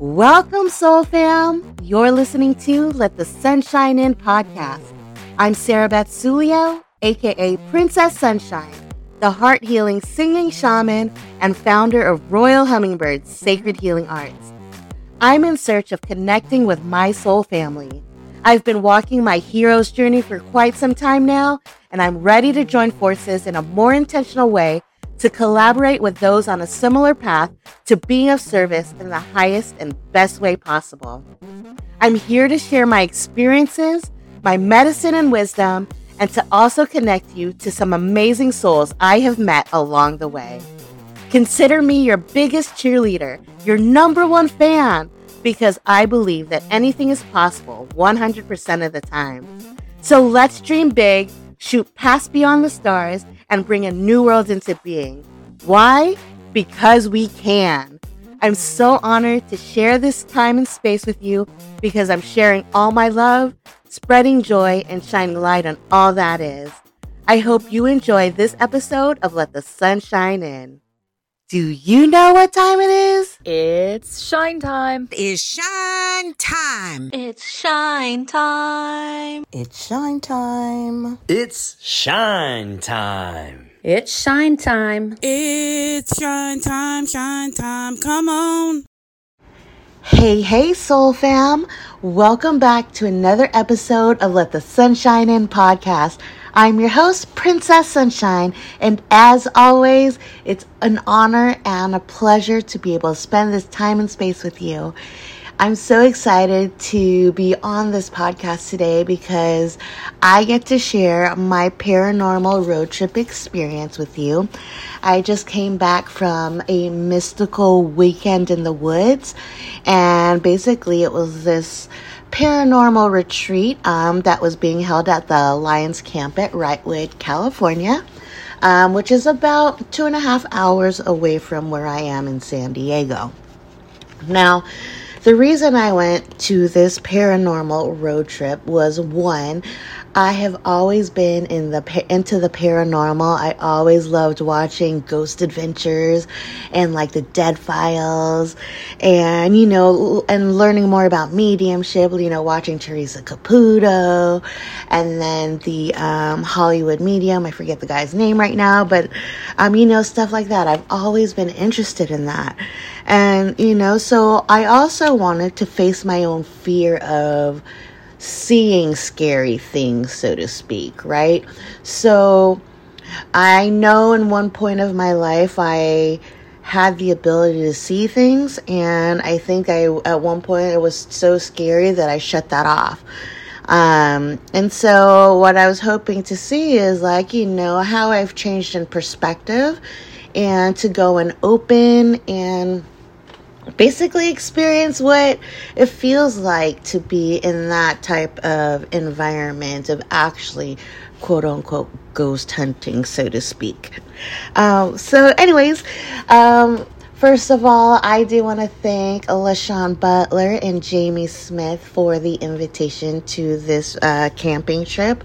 Welcome, Soul Fam. You're listening to Let the Sunshine In podcast. I'm Sarah Beth Sulio, aka Princess Sunshine, the heart healing singing shaman and founder of Royal Hummingbirds Sacred Healing Arts. I'm in search of connecting with my soul family. I've been walking my hero's journey for quite some time now, and I'm ready to join forces in a more intentional way to collaborate with those on a similar path to being of service in the highest and best way possible. I'm here to share my experiences, my medicine and wisdom, and to also connect you to some amazing souls I have met along the way. Consider me your biggest cheerleader, your number one fan, because I believe that anything is possible 100% of the time. So let's dream big, shoot past beyond the stars, and bring a new world into being. Why? Because we can. I'm so honored to share this time and space with you because I'm sharing all my love, spreading joy, and shining light on all that is. I hope you enjoy this episode of Let the Sun Shine In. Do you know what time it is? It's shine time. It's shine time. It's shine time. It's shine time. It's shine time. It's shine time. It's shine time, shine time. Come on. Hey, hey, Soul Fam. Welcome back to another episode of Let the Sunshine In podcast. I'm your host, Princess Sunshine, and as always, it's an honor and a pleasure to be able to spend this time and space with you. I'm so excited to be on this podcast today because I get to share my paranormal road trip experience with you. I just came back from a mystical weekend in the woods, and basically, it was this paranormal retreat um, that was being held at the Lions Camp at Wrightwood, California. Um, which is about two and a half hours away from where I am in San Diego. Now, the reason I went to this paranormal road trip was one, I have always been in the into the paranormal. I always loved watching Ghost Adventures and like the Dead Files, and you know, and learning more about mediumship. You know, watching Teresa Caputo, and then the um, Hollywood medium. I forget the guy's name right now, but um, you know, stuff like that. I've always been interested in that, and you know, so I also wanted to face my own fear of seeing scary things, so to speak, right? So I know in one point of my life I had the ability to see things, and I think I at one point it was so scary that I shut that off. Um, and so what I was hoping to see is like, you know, how I've changed in perspective and to go and open and basically experience what it feels like to be in that type of environment of actually quote unquote ghost hunting so to speak. Um, so anyways um, First of all, I do want to thank LaShawn Butler and Jaime Smith for the invitation to this uh, camping trip.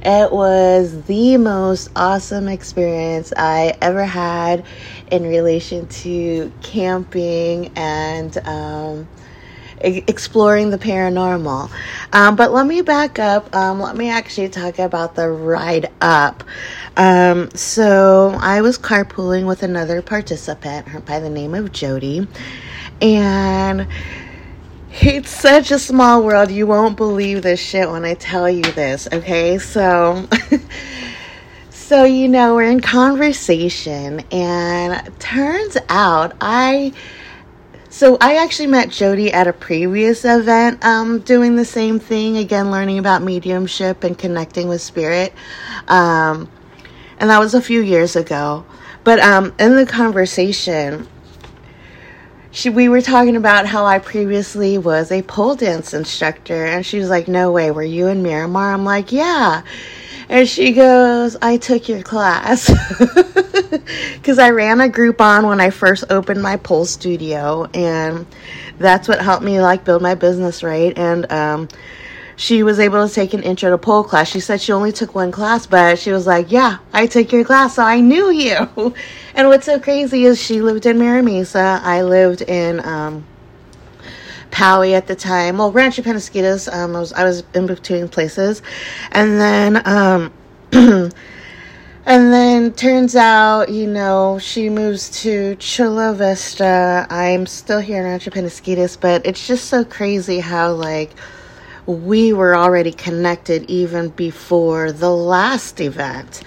It was the most awesome experience I ever had in relation to camping and um, exploring the paranormal. Um, but let me back up. Um, let me actually talk about the ride up. Um, so I was carpooling with another participant by the name of Jody, and it's such a small world. You won't believe this shit when I tell you this. Okay, so. so you know we're in conversation and turns out i so I actually met Jody at a previous event, um, doing the same thing again, learning about mediumship and connecting with spirit, um, and that was a few years ago. But um, in the conversation, she we were talking about how I previously was a pole dance instructor, and she was like, "No way, were you in Miramar?" I'm like, "Yeah." And she goes, I took your class. Because I ran a Groupon when I first opened my pole studio. And that's what helped me like build my business, right? And um, she was able to take an intro to pole class. She said she only took one class, but she was like, Yeah, I took your class, so I knew you. and what's so crazy is she lived in Mira Mesa. I lived in um, Poway at the time. Well, Rancho Penasquitos. Um, I was I was in between places, and then um, and then turns out you know she moves to Chula Vista. I'm still here in Rancho Penasquitos, but it's just so crazy how like we were already connected even before the last event.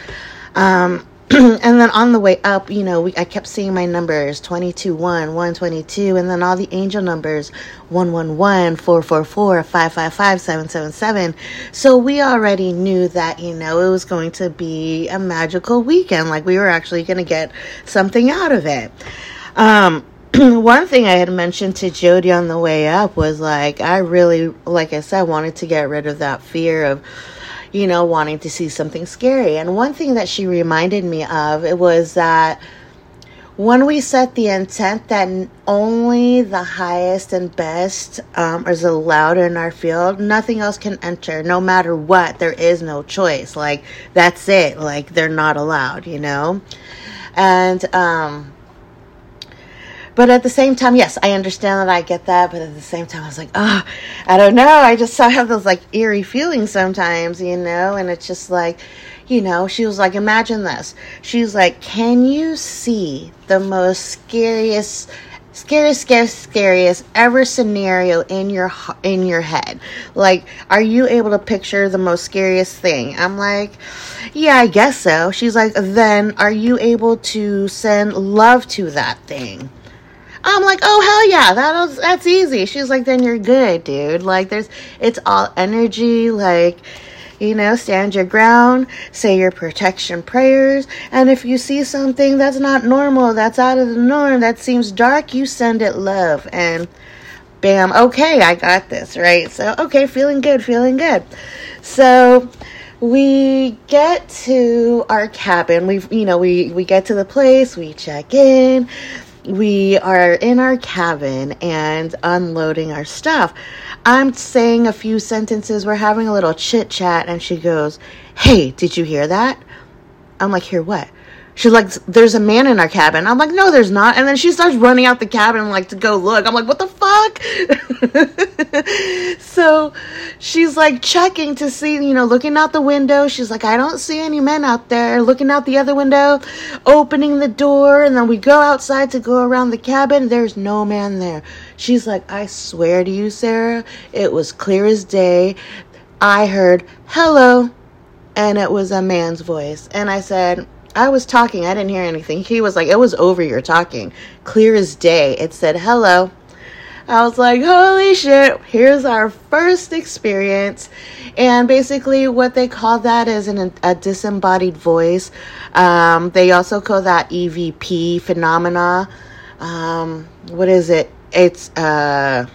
Um, and then on the way up, you know, we, I kept seeing my numbers 22 1, 122, and then all the angel numbers 111, 444, 555, 777. So we already knew that, you know, it was going to be a magical weekend. Like we were actually going to get something out of it. Um, one thing I had mentioned to Jody on the way up was like, I really, like I said, wanted to get rid of that fear of, you know, wanting to see something scary. And one thing that she reminded me of it was that when we set the intent that only the highest and best um, is allowed in our field, nothing else can enter. No matter what, there is no choice. Like that's it. Like they're not allowed. You know, and um, but at the same time, yes, I understand that I get that. But at the same time, I was like, oh, I don't know. I just have those like eerie feelings sometimes, you know. And it's just like, you know, she was like, imagine this. She was like, can you see the most scariest? scariest scariest scariest ever scenario in your in your head like are you able to picture the most scariest thing i'm like yeah i guess so she's like then are you able to send love to that thing I'm like, oh hell yeah, that was, that's easy. She's like, then you're good, dude. Like there's it's all energy, like you know, stand your ground, say your protection prayers, and if you see something that's not normal, that's out of the norm, that seems dark, you send it love and bam, okay, I got this, right? So, okay, feeling good, feeling good. So, we get to our cabin. We, you know, we we get to the place. We check in we are in our cabin and unloading our stuff. I'm saying a few sentences, we're having a little chit chat, and she goes, Hey, did you hear that? I'm like, Hear what? She's like, there's a man in our cabin. I'm like, no, there's not. And then she starts running out the cabin, like, to go look. I'm like, what the fuck? so she's like checking to see, you know, looking out the window. She's like, I don't see any men out there. Looking out the other window, opening the door. And then we go outside to go around the cabin. There's no man there. She's like, I swear to you, Sarah, it was clear as day. I heard, hello. And it was a man's voice. And I said, I was talking. I didn't hear anything. He was like, it was over your talking. Clear as day. It said, hello. I was like, holy shit, here's our first experience. And basically, what they call that is an, a disembodied voice. Um, they also call that EVP phenomena. Um, what is it? It's, uh,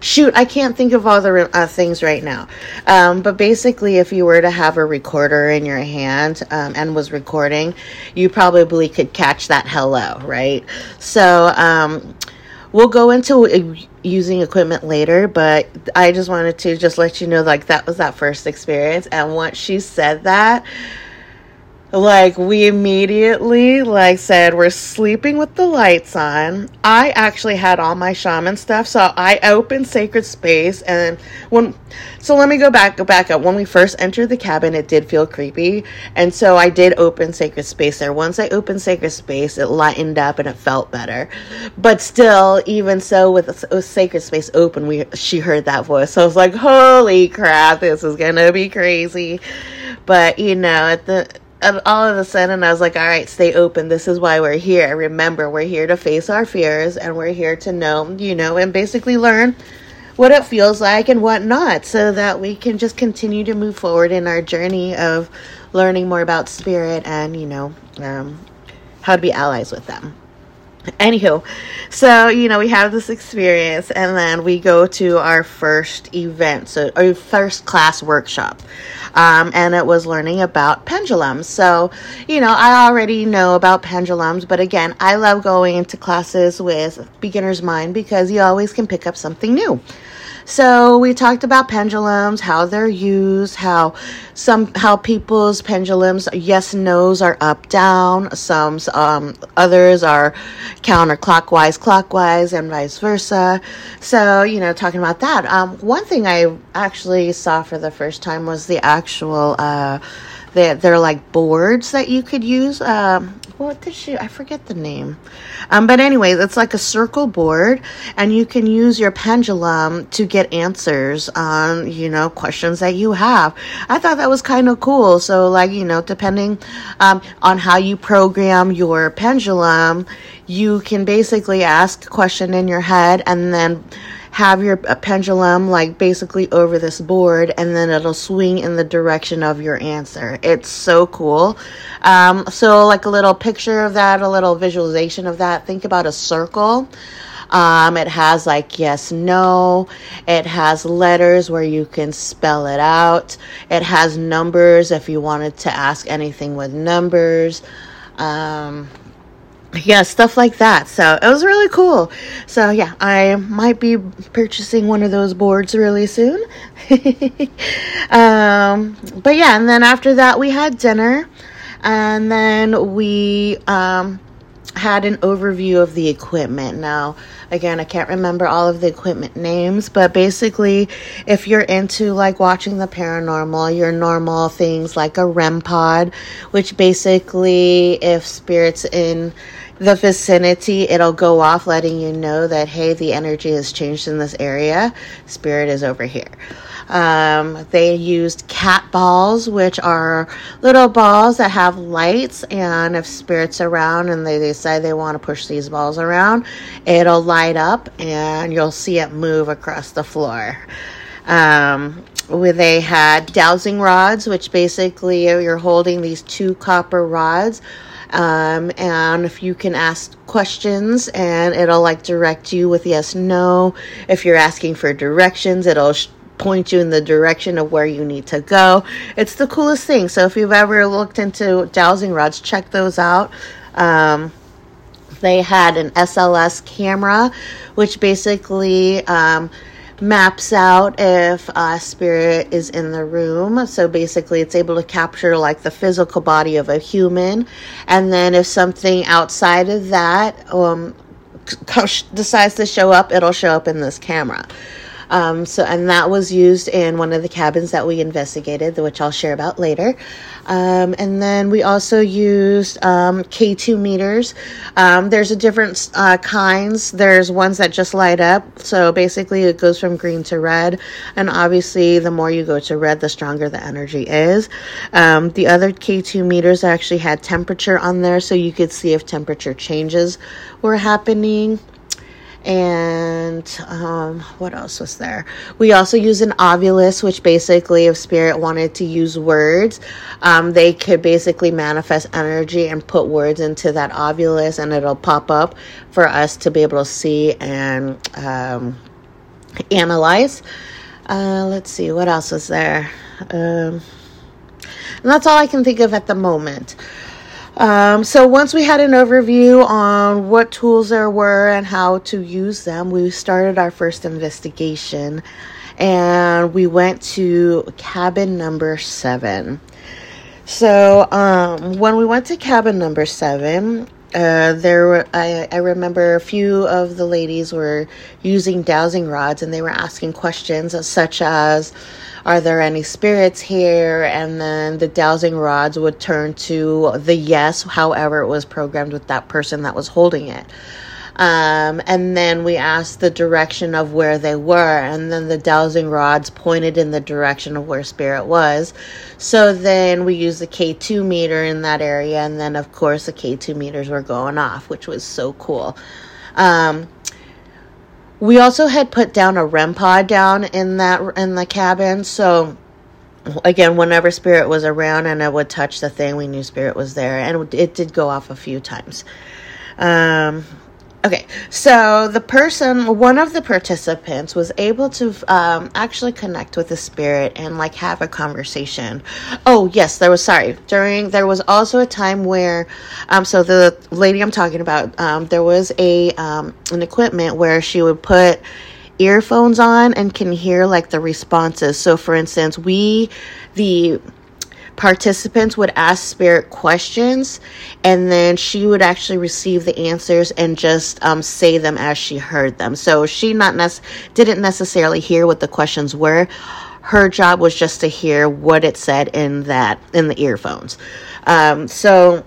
shoot, I can't think of all the uh, things right now. Um, but basically, if you were to have a recorder in your hand um, and was recording, you probably could catch that hello, right? So, um, we'll go into uh, using equipment later, but I just wanted to just let you know, like, that was that first experience. And once she said that, like we immediately like said we're sleeping with the lights on. I actually had all my shaman stuff so i opened sacred space and when so let me go back go back up. When we first entered the cabin it did feel creepy and so i did open sacred space there. Once i opened sacred space it lightened up and it felt better. But still even so with, with sacred space open we she heard that voice. So i was like holy crap this is gonna be crazy. But you know at the all of a sudden I was like, all right, stay open. This is why we're here. Remember, we're here to face our fears and we're here to know, you know, and basically learn what it feels like and what not so that we can just continue to move forward in our journey of learning more about spirit and, you know, um, how to be allies with them. Anywho, so you know, we have this experience, and then we go to our first event, so our first class workshop, um, and it was learning about pendulums. So, you know, I already know about pendulums, but again, I love going into classes with beginner's mind because you always can pick up something new. So we talked about pendulums, how they're used, how some how people's pendulums yes nos are up down, some um, others are counterclockwise clockwise and vice versa. So you know talking about that. Um, one thing I actually saw for the first time was the actual. Uh, they're, they're like boards that you could use. Um, what did she? I forget the name. Um, but anyway, it's like a circle board, and you can use your pendulum to get answers on you know questions that you have. I thought that was kind of cool. So like you know, depending um, on how you program your pendulum, you can basically ask a question in your head and then have your pendulum like basically over this board and then it'll swing in the direction of your answer. It's so cool. Um, so, like a little picture of that, a little visualization of that. Think about a circle. Um, it has like yes, no. It has letters where you can spell it out. It has numbers if you wanted to ask anything with numbers. Um, yeah, stuff like that. So it was really cool. So yeah, I might be purchasing one of those boards really soon. um, but yeah, and then after that we had dinner, and then we um, had an overview of the equipment. Now, again, I can't remember all of the equipment names, but basically, if you're into like watching the paranormal, your normal things like a REM pod, which basically, if spirits in the vicinity, it'll go off letting you know that, hey, the energy has changed in this area, spirit is over here. Um, they used cat balls, which are little balls that have lights, and if spirits are around and they decide they want to push these balls around, it'll light up and you'll see it move across the floor. Um, where they had dowsing rods, which basically you're holding these two copper rods. Um, and if you can ask questions and it'll like direct you with yes no if you're asking for directions it'll sh- point you in the direction of where you need to go. It's the coolest thing. So if you've ever looked into dowsing rods, check those out. Um, they had an SLS camera, which basically um, maps out if a spirit is in the room. So basically, it's able to capture like the physical body of a human, and then if something outside of that um, decides to show up, it'll show up in this camera. Um, so, and that was used in one of the cabins that we investigated, which I'll share about later. Um, and then we also used um, K2 meters. Um, there's a different uh, kinds. There's ones that just light up. So basically, it goes from green to red. And obviously, the more you go to red, the stronger the energy is. Um, the other K2 meters actually had temperature on there, so you could see if temperature changes were happening and um, what else was there? We also use an Ovilus, which basically, if spirit wanted to use words, um, they could basically manifest energy and put words into that Ovilus, and it'll pop up for us to be able to see and um, analyze. Uh, let's see, what else is there? Um, and that's all I can think of at the moment. Um, so once we had an overview on what tools there were and how to use them, we started our first investigation and we went to cabin number seven. So um, when we went to cabin number seven, uh, there were I, I remember a few of the ladies were using dowsing rods and they were asking questions such as are there any spirits here? And then the dowsing rods would turn to the yes, however, it was programmed with that person that was holding it. Um, and then we asked the direction of where they were, and then the dowsing rods pointed in the direction of where spirit was. So then we used the K2 meter in that area, and then of course the K2 meters were going off, which was so cool. Um, we also had put down a REM pod down in that in the cabin, so again, whenever spirit was around and I would touch the thing, we knew spirit was there, and it did go off a few times. Um, Okay, so the person, one of the participants, was able to um, actually connect with the spirit and like have a conversation. Oh yes, there was sorry. During there was also a time where, um, so the lady I'm talking about, um, there was a um, an equipment where she would put earphones on and can hear like the responses. So, for instance, we, the participants would ask spirit questions and then she would actually receive the answers and just um, say them as she heard them. So she not nec- didn't necessarily hear what the questions were. Her job was just to hear what it said in that in the earphones. Um, so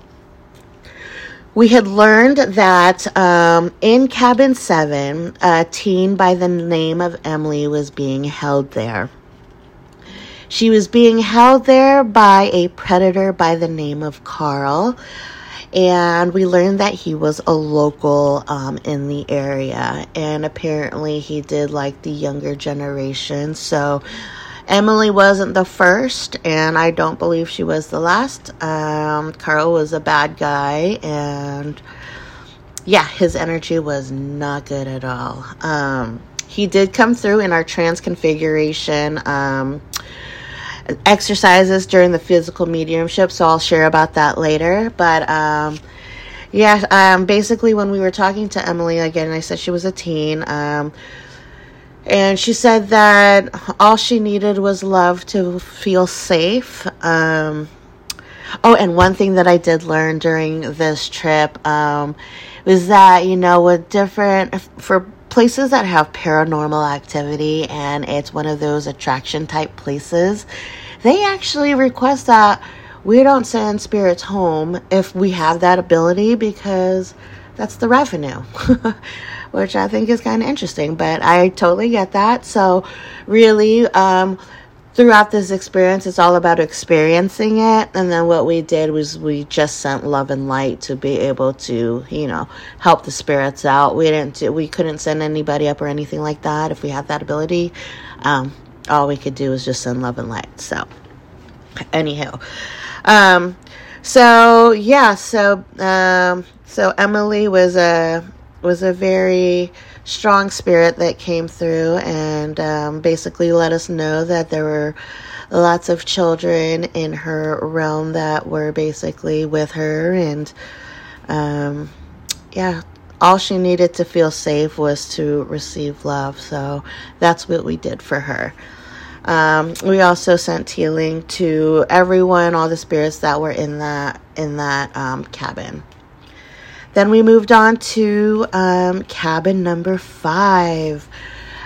we had learned that um, in cabin 7 a teen by the name of emily was being held there she was being held there by a predator by the name of Carl. And we learned that he was a local um, in the area. And apparently, he did like the younger generation. So, Emily wasn't the first, and I don't believe she was the last. Um, Carl was a bad guy, and yeah, his energy was not good at all. Um, he did come through in our transconfiguration. Um, exercises during the physical mediumship, so I'll share about that later. But um, yeah, um, basically, when we were talking to Emily again, I said she was a teen. Um, and she said that all she needed was love to feel safe. Um, oh, and one thing that I did learn during this trip um, was that, you know, with different, for places that have paranormal activity and it's one of those attraction type places, they actually request that we don't send spirits home if we have that ability because that's the revenue, which I think is kind of interesting. But I totally get that. So, really, um, throughout this experience, it's all about experiencing it. And then what we did was we just sent love and light to be able to, you know, help the spirits out. We didn't, we couldn't send anybody up or anything like that if we had that ability. Um, all we could do was just send love and light. So, anyhow, um, so yeah, so um, so Emily was a was a very strong spirit that came through and um, basically let us know that there were lots of children in her realm that were basically with her and um, yeah all she needed to feel safe was to receive love. So that's what we did for her. Um, we also sent healing to everyone all the spirits that were in that in that um, cabin then we moved on to um, cabin number five.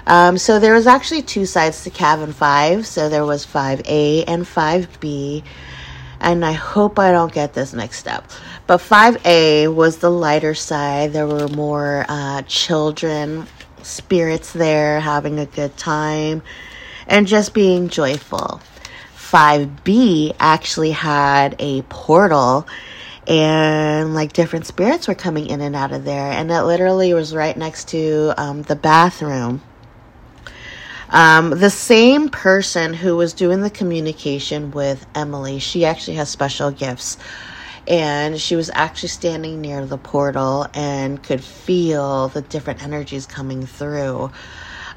Um, so there was actually two sides to cabin five. So there was 5A and 5B. And I hope I don't get this mixed up. But 5A was the lighter side. There were more uh, children, spirits there having a good time, and just being joyful. 5B actually had a portal and like different spirits were coming in and out of there. And it literally was right next to um, the bathroom. Um, the same person who was doing the communication with emily she actually has special gifts. And she was actually standing near the portal and could feel the different energies coming through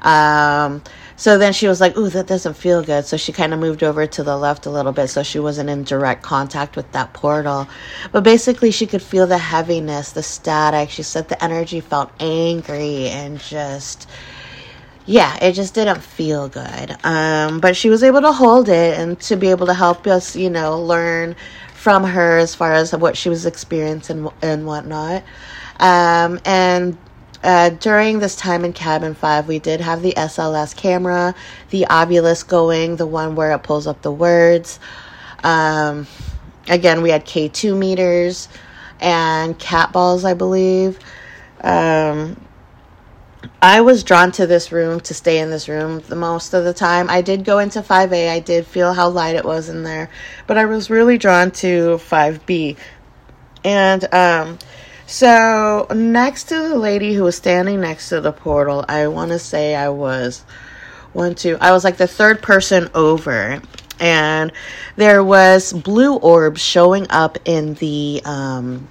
um, so then she was like, Ooh, that doesn't feel good. So she kind of moved over to the left a little bit so she wasn't in direct contact with that portal. But basically, she could feel the heaviness, the static. She said the energy felt angry and just. Yeah, it just didn't feel good. Um, but she was able to hold it and to be able to help us, you know, learn from her as far as what she was experiencing and whatnot. Um, and uh, during this time in cabin five, we did have the SLS camera, the Ovilus going, the one where it pulls up the words. Um, again, we had K2 meters and cat balls, I believe. Um, I was drawn to this room to stay in this room the most of the time. I did go into 5A, I did feel how light it was in there, but I was really drawn to 5B. And um, so, next to the lady who was standing next to the portal, I want to say I was one, two, I was like the third person over. And there was blue orbs showing up in the um,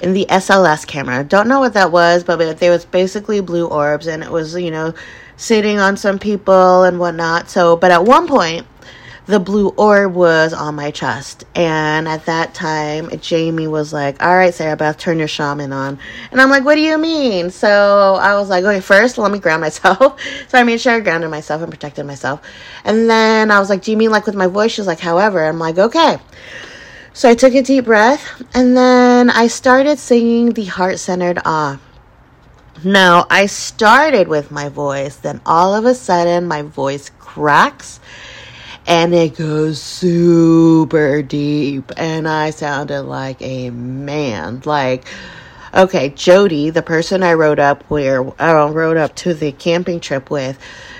in the SLS camera. Don't know what that was, but there was basically blue orbs, and it was you know sitting on some people and whatnot. So, but at one point, the blue orb was on my chest. And at that time, Jaime was like, All right, Sarah Beth, turn your shaman on. And I'm like, What do you mean? So I was like, Okay, first, let me ground myself. so I made sure I grounded myself and protected myself. And then I was like, Do you mean like with my voice? She's like, However. I'm like, Okay. So I took a deep breath and then I started singing the heart centered ah. Now, I started with my voice, then all of a sudden my voice cracks and it goes super deep. And I sounded like a man. Like okay, Jody, the person I rode up where I rode up to the camping trip with,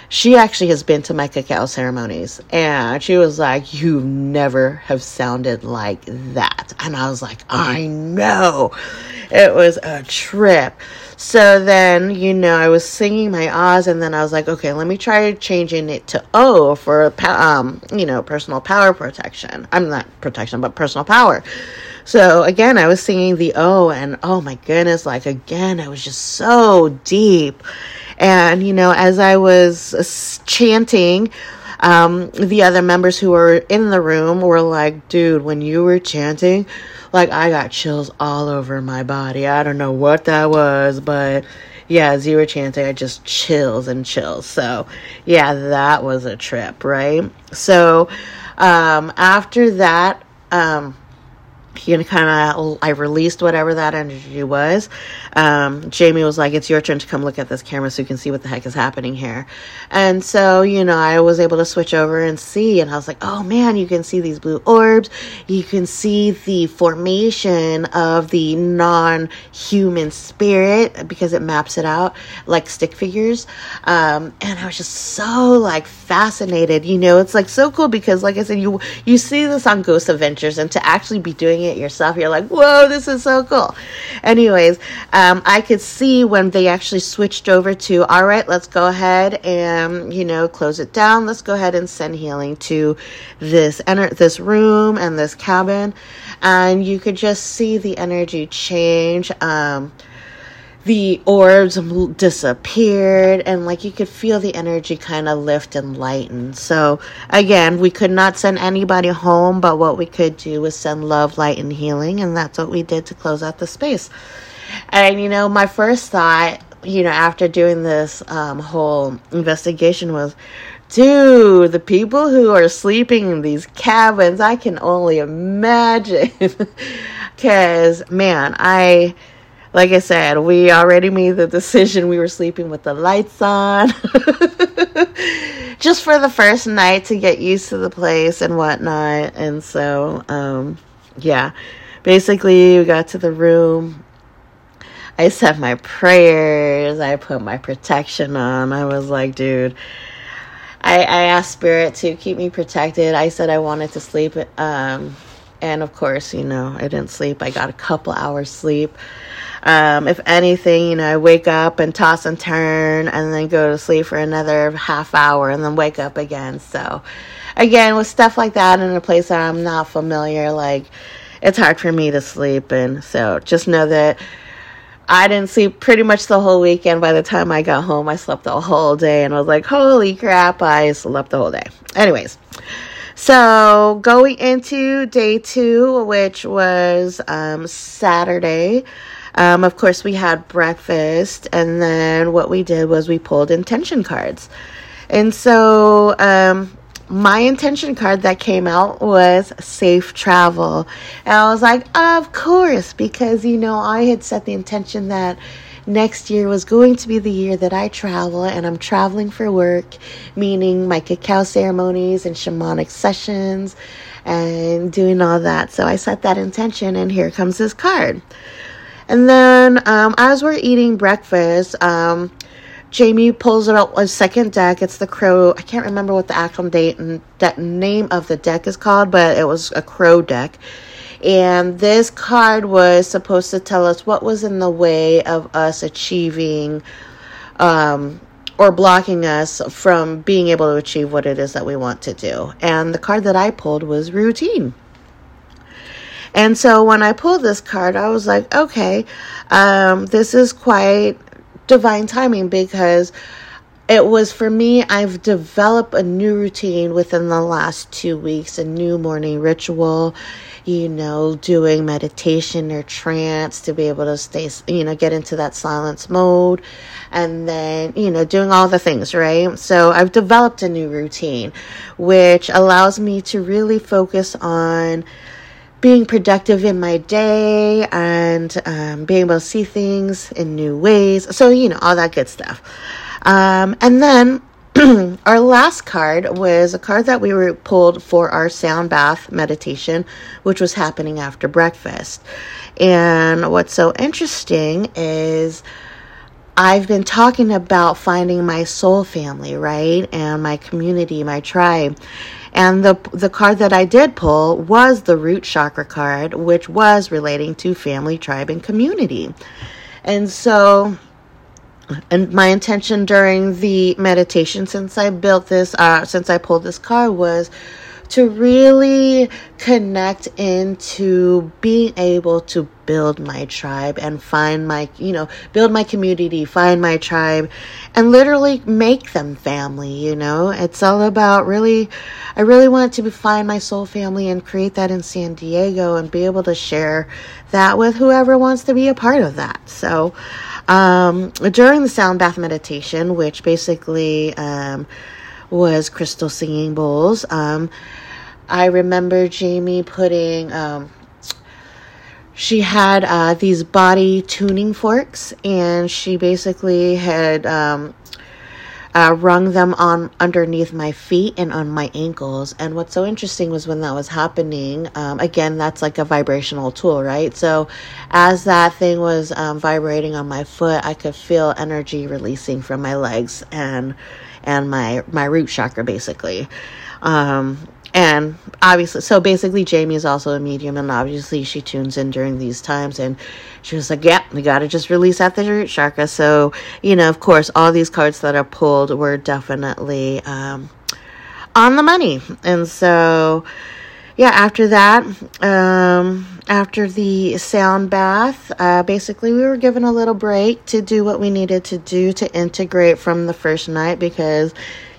she actually has been to my cacao ceremonies. And she was like you never have sounded like that. And i was like i know. It was a trip so then you know i was singing my ahs and then i was like okay let me try changing it to o for um you know personal power protection i'm not protection but personal power so again, I was singing the O, and oh my goodness, like again, I was just so deep. And, you know, as I was chanting, um, the other members who were in the room were like, dude, when you were chanting, like I got chills all over my body. I don't know what that was, but yeah, as you were chanting, I just chills and chills. So yeah, that was a trip, right? So um, after that, um, you kind of, I released whatever that energy was. Um, Jaime was like, It's your turn to come look at this camera so you can see what the heck is happening here. And so, you know, I was able to switch over and see, and I was like, Oh man, you can see these blue orbs. You can see the formation of the non human spirit because it maps it out like stick figures. Um, and I was just so like fascinated. You know, it's like so cool because, like I said, you, you see this on Ghost Adventures, and to actually be doing it yourself, you're like, whoa, this is so cool. Anyways, um, I could see when they actually switched over to, all right, let's go ahead and, you know, close it down. Let's go ahead and send healing to this, enter- this room and this cabin. And you could just see the energy change. Um, the orbs disappeared and like you could feel the energy kind of lift and lighten. So again we could not send anybody home but what we could do was send love light and healing and that's what we did to close out the space. And you know my first thought you know after doing this um, whole investigation was dude the people who are sleeping in these cabins i can only imagine. Because man i like I said, we already made the decision. We were sleeping with the lights on. Just for the first night to get used to the place and whatnot. And so, um, yeah. Basically, we got to the room. I said my prayers. I put my protection on. I was like, dude, I, I asked Spirit to keep me protected. I said I wanted to sleep. Um, and of course, you know, I didn't sleep. I got a couple hours sleep. Um, if anything, you know, I wake up and toss and turn and then go to sleep for another half hour and then wake up again. So, again, with stuff like that in a place that I'm not familiar, like, it's hard for me to sleep. And so just know that I didn't sleep pretty much the whole weekend. By the time I got home, I slept the whole day and I was like, holy crap, I slept the whole day. Anyways. So, going into day two, which was um, Saturday, um, of course, we had breakfast, and then what we did was we pulled intention cards. And so, um, my intention card that came out was safe travel. And I was like, of course, because, you know, I had set the intention that next year was going to be the year that I travel, and I'm traveling for work, meaning my cacao ceremonies and shamanic sessions and doing all that. So I set that intention, and here comes this card. And then um, as we're eating breakfast, um, Jaime pulls out a second deck. It's the crow. I can't remember what the actual date and name of the deck is called, but it was a crow deck. And this card was supposed to tell us what was in the way of us achieving um, or blocking us from being able to achieve what it is that we want to do. And the card that I pulled was routine. And so when I pulled this card, I was like, okay, um, this is quite divine timing because it was for me, I've developed a new routine within the last two weeks, a new morning ritual, you know, doing meditation or trance to be able to stay, you know, get into that silence mode and then, you know, doing all the things, right? So I've developed a new routine, which allows me to really focus on being productive in my day and um, being able to see things in new ways. So, you know, all that good stuff. Um, and then our last card was a card that we were pulled for our sound bath meditation, which was happening after breakfast. And what's so interesting is I've been talking about finding my soul family, right? And my community, my tribe. And the the card that I did pull was the root chakra card, which was relating to family, tribe, and community. And so and my intention during the meditation since i built this uh, since i pulled this card was to really connect into being able to build my tribe and find my you know build my community find my tribe and literally make them family you know? It's all about really i really want to find my soul family and create that in san diego and be able to share that with whoever wants to be a part of that. So um, during the sound bath meditation, which basically um, was crystal singing bowls, um, I remember Jaime putting. Um, she had uh, these body tuning forks, and she basically had um, uh, rung them on underneath my feet and on my ankles. And what's so interesting was when that was happening, um, again, that's like a vibrational tool, right? So as that thing was um, vibrating on my foot, I could feel energy releasing from my legs and and my my root chakra basically. Um, and obviously, so basically, Jaime is also a medium, and obviously, she tunes in during these times. And she was like, "Yeah, we got to just release out the root chakra." So, you know, of course, all these cards that are pulled were definitely um, on the money. And so, yeah, after that, um, after the sound bath, uh, basically, we were given a little break to do what we needed to do to integrate from the first night because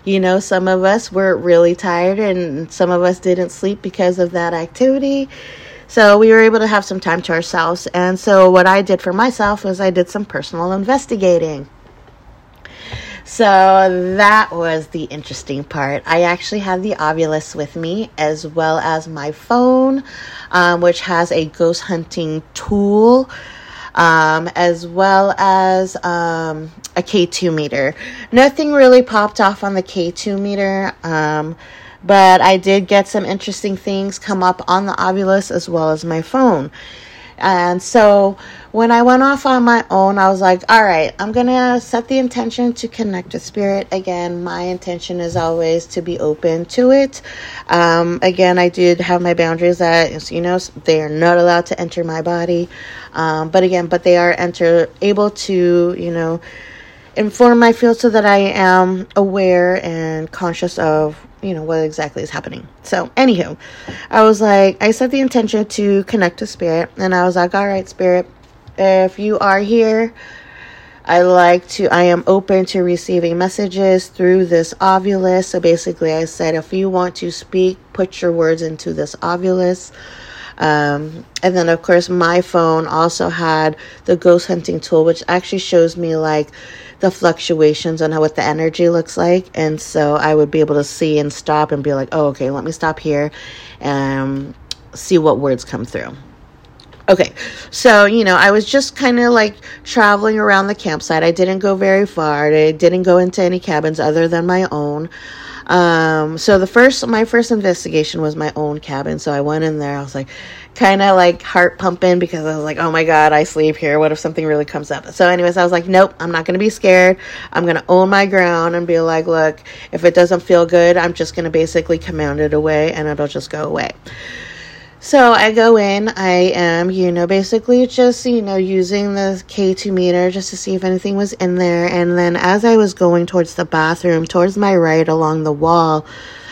you know, some of us were really tired and some of us didn't sleep because of that activity. So we were able to have some time to ourselves. And so what I did for myself was I did some personal investigating. So that was the interesting part. I actually had the Ovilus with me as well as my phone, um, which has a ghost hunting tool um, as well as um, a K2 meter. Nothing really popped off on the K2 meter, um, but I did get some interesting things come up on the Ovilus as well as my phone. And so when I went off on my own, I was like, all right, I'm going to set the intention to connect with spirit. Again, my intention is always to be open to it. Um, again, I did have my boundaries that, you know, they are not allowed to enter my body. Um, but again, but they are enter able to, you know, inform my field so that I am aware and conscious of you know what exactly is happening. So, anywho, I was like, I set the intention to connect to spirit, and I was like, all right, spirit, if you are here, I like to, I am open to receiving messages through this Ovilus. So basically, I said, if you want to speak, put your words into this Ovilus. Um, and then, of course, my phone also had the ghost hunting tool, which actually shows me like the fluctuations on how what the energy looks like. And so I would be able to see and stop and be like, oh, okay, let me stop here and see what words come through. Okay, so you know, I was just kind of like traveling around the campsite. I didn't go very far. I didn't go into any cabins other than my own. Um, so the first, my first investigation was my own cabin. So I went in there. I was like, kind of like heart pumping because I was like, oh my God, I sleep here. What if something really comes up? So, anyways, I was like, nope, I'm not going to be scared. I'm going to own my ground and be like, look, if it doesn't feel good, I'm just going to basically command it away and it'll just go away. So I go in, I am, you know, basically just, you know, using the K2 meter just to see if anything was in there. And then as I was going towards the bathroom, towards my right along the wall,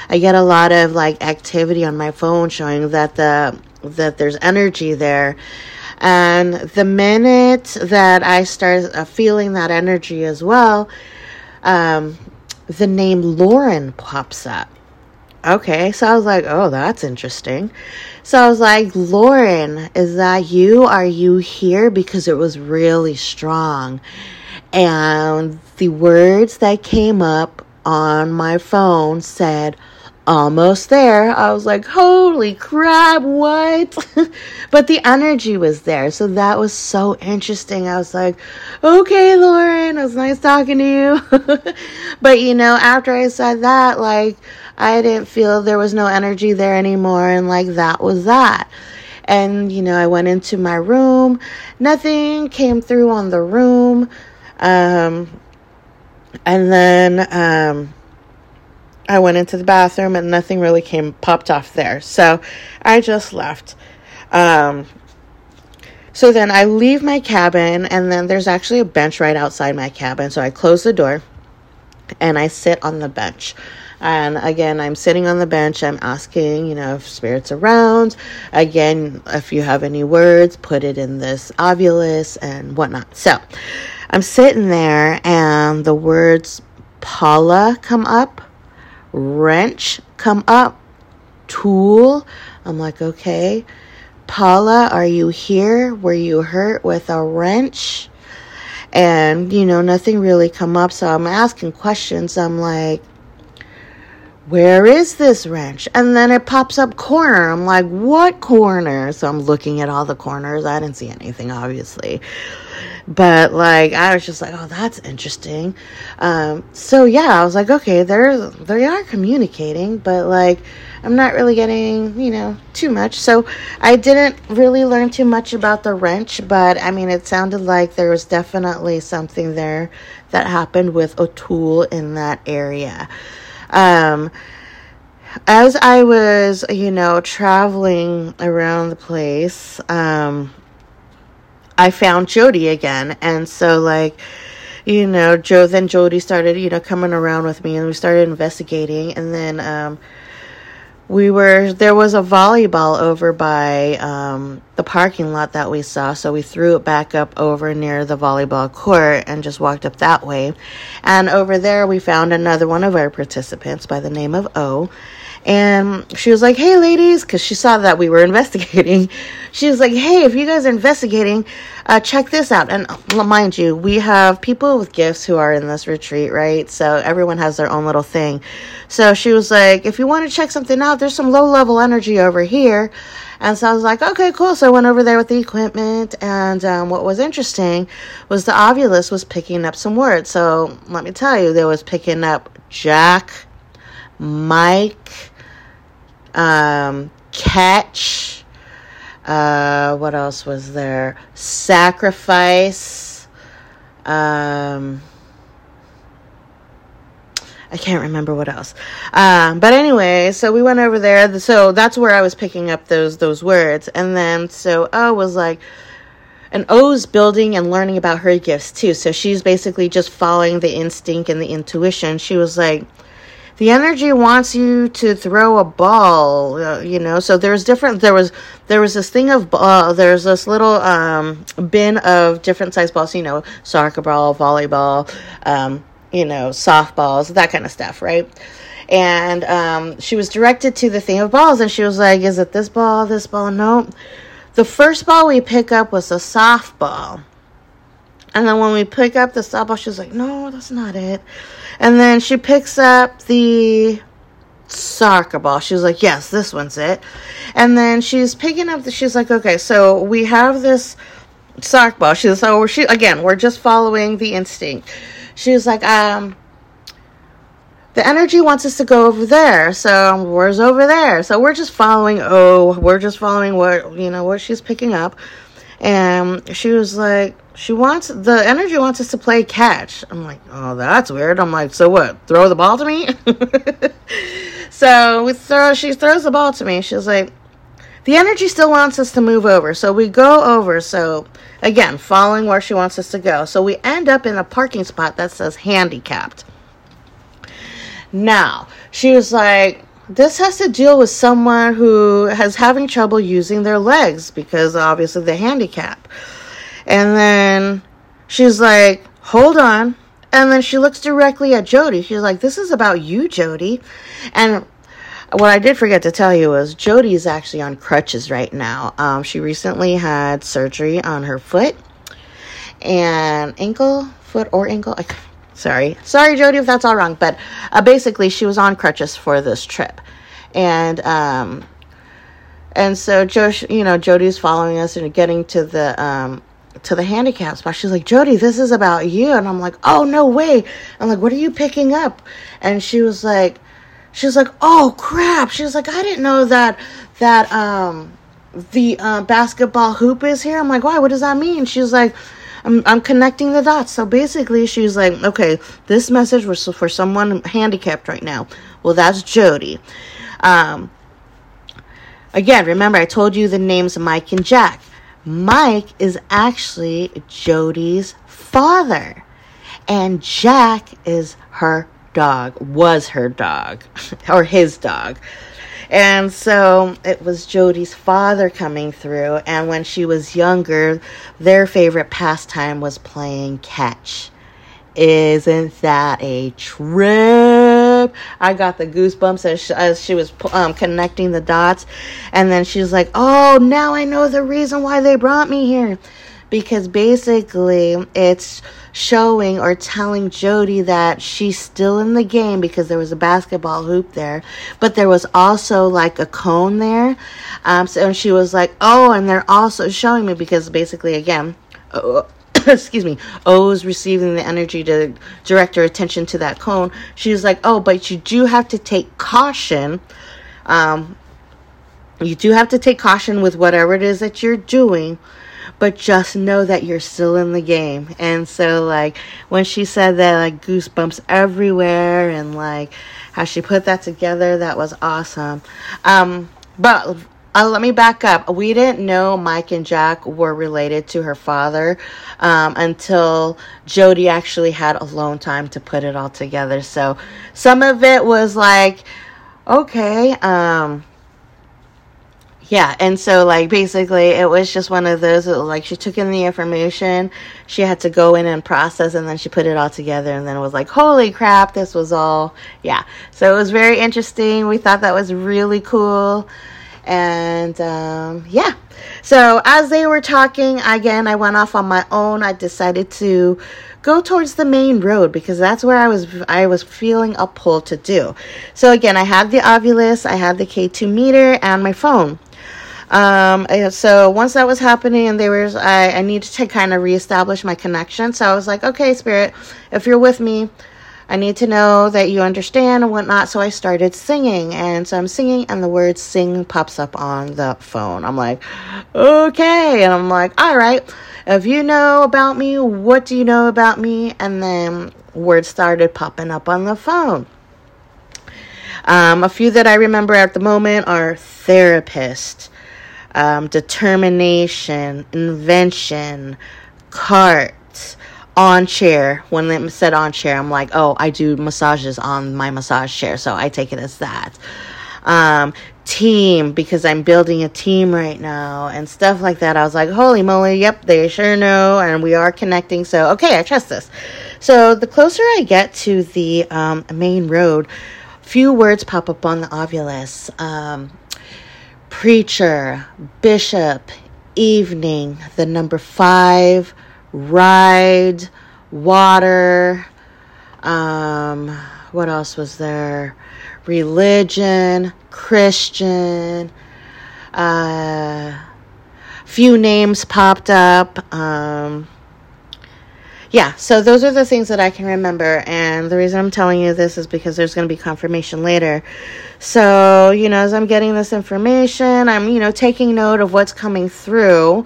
I get a lot of like activity on my phone showing that the that there's energy there. And the minute that I start uh, feeling that energy as well, um, the name Lauren pops up. Okay, so I was like, oh, that's interesting. So I was like, Lauren, is that you? Are you here? Because it was really strong. And the words that came up on my phone said, almost there. I was like, holy crap, what? but the energy was there. So that was so interesting. I was like, okay, Lauren, it was nice talking to you. but you know, after I said that, like, I didn't feel there was no energy there anymore. And like, that was that. And, you know, I went into my room. Nothing came through on the room. Um, and then, um, I went into the bathroom and nothing really came popped off there. So I just left. Um, so then I leave my cabin, and then there's actually a bench right outside my cabin. So I close the door and I sit on the bench. And again, I'm sitting on the bench. I'm asking, you know, if spirits around. Again, if you have any words, put it in this Ovilus and whatnot. So I'm sitting there, and the words Paula come up wrench come up, tool. I'm like, okay. Paula, are you here? Were you hurt with a wrench? And, you know, nothing really come up. So I'm asking questions. I'm like, where is this wrench? And then it pops up corner. I'm like, what corner? So I'm looking at all the corners. I didn't see anything, obviously. But like I was just like, oh, that's interesting. Um, so yeah, I was like, okay, they're they are communicating, but like I'm not really getting you know too much. So I didn't really learn too much about the wrench, but I mean, it sounded like there was definitely something there that happened with O'Toole in that area. Um, as I was, you know, traveling around the place, um, I found Jody again. And so, like, you know, Joe, then Jody started, you know, coming around with me and we started investigating. And then, um, we were, there was a volleyball over by, um, the parking lot that we saw. So we threw it back up over near the volleyball court and just walked up that way. And over there, we found another one of our participants by the name of O and she was like, "Hey, ladies," because she saw that we were investigating. She was like, "Hey, if you guys are investigating, uh, check this out." And uh, mind you, we have people with gifts who are in this retreat, right? So everyone has their own little thing. So she was like, "If you want to check something out, there's some low level energy over here." And so I was like, okay, cool. So I went over there with the equipment. And um, what was interesting was the Ovilus was picking up some words. So let me tell you, there was picking up Jack, Mike, um, catch. Uh, what else was there? Sacrifice. Um, I can't remember what else. Um, but anyway, so we went over there. So that's where I was picking up those those words, and then so O was like, and O's building and learning about her gifts too. So she's basically just following the instinct and the intuition. She was like, the energy wants you to throw a ball uh, you know so there's different there was there was this thing of uh, there's this little um, bin of different size balls you know soccer ball volleyball um, you know softballs that kind of stuff right? And um, she was directed to the thing of balls and she was like is it this ball this ball? No the first ball we pick up was a softball. And then when we pick up the softball she was like no that's not it and then she picks up the soccer ball. She was like, Yes, this one's it. And then she's picking up the, she's like, Okay, so we have this soccer ball. She's so she again, we're just following the instinct. She was like, um, the energy wants us to go over there. So where's over there? So we're just following oh, we're just following what you know what she's picking up. And she was like, she wants the energy wants us to play catch. I'm like, oh, that's weird. I'm like, so what? Throw the ball to me. so we throw. She throws the ball to me. She's like, the energy still wants us to move over. So we go over. So again, following where she wants us to go. So we end up in a parking spot that says handicapped. Now she was like, this has to deal with someone who has having trouble using their legs because obviously they're handicapped. And then she's like, hold on. And then she looks directly at Jody. She's like, This is about you, Jody. And what I did forget to tell you is Jody is actually on crutches right now. Um, she recently had surgery on her foot and ankle, foot or ankle. I, sorry, sorry, Jody, if that's all wrong. But uh, basically, she was on crutches for this trip, and um, and so Josh, you know, Jody's following us and getting to the um to the handicap spot. She's like, Jody, this is about you, and I'm like, oh no way. I'm like, what are you picking up? And she was like, she was like, oh crap. She was like, I didn't know that that um the uh, basketball hoop is here. I'm like, why? What does that mean? She's like I'm, I'm connecting the dots. So basically, she's like, okay, this message was for someone handicapped right now. Well, that's Jody. Um, again, remember, I told you the names Mike and Jack. Mike is actually Jody's father, and Jack is her dog, was her dog, or his dog. And so it was Jody's father coming through. And when she was younger, their favorite pastime was playing catch. Isn't that a trip? I got the goosebumps as she, as she was um, connecting the dots. And then she's like, oh, now I know the reason why they brought me here. Because basically, it's showing or telling Jody that she's still in the game because there was a basketball hoop there, but there was also like a cone there. Um, so and she was like, "Oh, and they're also showing me because basically, again." Uh, excuse me, O's receiving the energy to direct her attention to that cone. She was like, oh, but you do have to take caution. Um, you do have to take caution with whatever it is that you're doing but just know that you're still in the game. And so, like, when she said that, like, goosebumps everywhere, and like how she put that together, that was awesome. Um, but uh, let me back up. We didn't know Mike and Jack were related to her father um, until Jody actually had alone time to put it all together. So some of it was like, okay, um, yeah, and so like basically it was just one of those like she took in the information, she had to go in and process and then she put it all together and then it was like, "Holy crap, this was all." Yeah. So it was very interesting. We thought that was really cool. And um, yeah. So as they were talking, again, I went off on my own. I decided to go towards the main road because that's where I was I was feeling a pull to do. So again, I had the Ovilus, I had the K2 meter and my phone. Um, so once that was happening and they were, I, I needed to kind of reestablish my connection. So I was like, okay, spirit, if you're with me, I need to know that you understand and whatnot. So I started singing. And so I'm singing, and the word sing pops up on the phone. I'm like, okay. And I'm like, all right. If you know about me, what do you know about me? And then words started popping up on the phone. Um, a few that I remember at the moment are therapist, um, determination, invention, cart, on chair. When they said on chair, I'm like, oh, I do massages on my massage chair, so I take it as that. Um, team because I'm building a team right now and stuff like that. I was like, holy moly, yep, they sure know, and we are connecting. So okay, I trust this. So the closer I get to the um, main road, few words pop up on the Ovilus. Um, preacher, bishop, evening, the number five, ride, water. Um, what else was there? Religion, Christian. Uh, few names popped up. Um, yeah, so those are the things that I can remember. And the reason I'm telling you this is because there's going to be confirmation later. So, you know, as I'm getting this information, I'm, you know, taking note of what's coming through.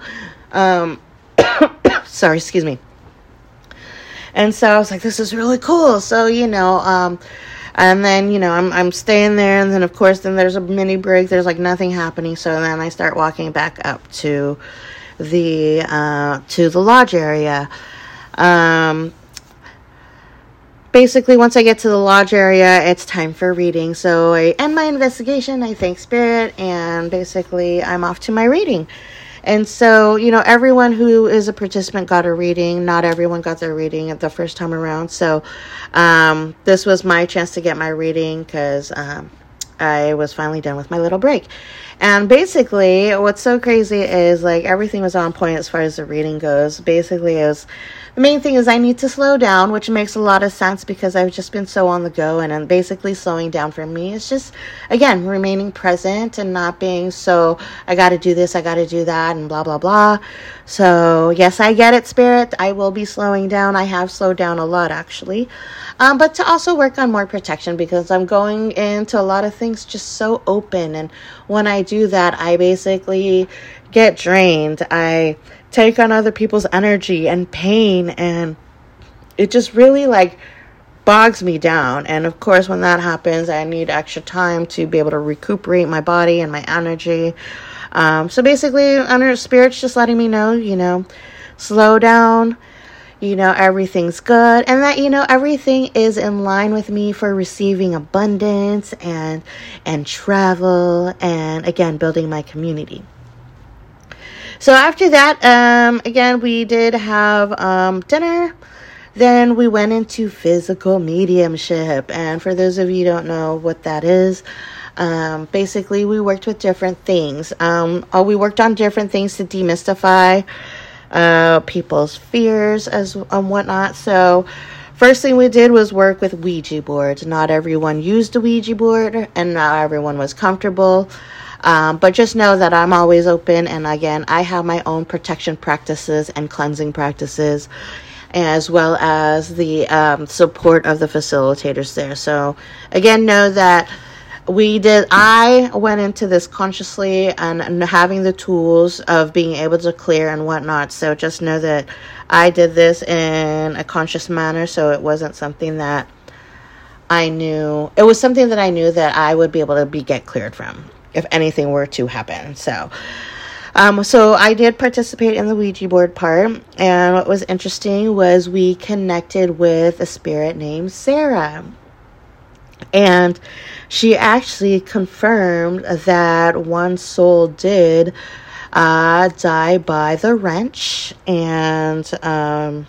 Um, sorry, excuse me. And so I was like, this is really cool. So, you know, um, and then, you know, I'm, I'm staying there. And then, of course, then there's a mini break. There's like nothing happening. So then I start walking back up to the, uh, to the lodge area. Um, basically, once I get to the lodge area, it's time for reading. So I end my investigation, I thank Spirit, and basically, I'm off to my reading. And so, you know, everyone who is a participant got a reading. Not everyone got their reading the first time around. So, um, this was my chance to get my reading because um, I was finally done with my little break. And basically, what's so crazy is like everything was on point as far as the reading goes. Basically, it was the main thing is I need to slow down, which makes a lot of sense because I've just been so on the go. And, and basically, slowing down for me is just, again, remaining present and not being so, I got to do this, I got to do that, and blah, blah, blah. So, yes, I get it, Spirit. I will be slowing down. I have slowed down a lot, actually. Um, but to also work on more protection because I'm going into a lot of things just so open. And when I do that, I basically get drained. I take on other people's energy and pain and it just really like bogs me down. And of course when that happens i need extra time to be able to recuperate my body and my energy. Um, so basically under spirits just letting me know you know slow down. You know everything's good. And that you know everything is in line with me for receiving abundance and and travel and again building my community so after that, um, again, we did have um, dinner. Then we went into physical mediumship. And for those of you don't know what that is, um, basically we worked with different things. Um, oh, we worked on different things to demystify uh, people's fears as and whatnot. So first thing we did was work with Ouija boards. Not everyone used a Ouija board, and not everyone was comfortable. Um, but just know that I'm always open, and again, I have my own protection practices and cleansing practices, as well as the um, support of the facilitators there. So, again, know that we did i went into this consciously and, and, having the tools of being able to clear and whatnot so just know that i did this in a conscious manner so it wasn't something that i knew it was something that i knew that i would be able to be get cleared from if anything were to happen. So, um, so I did participate in the Ouija board part, and what was interesting was we connected with a spirit named Sarah, and she actually confirmed that one soul did uh, die by the wrench, and um,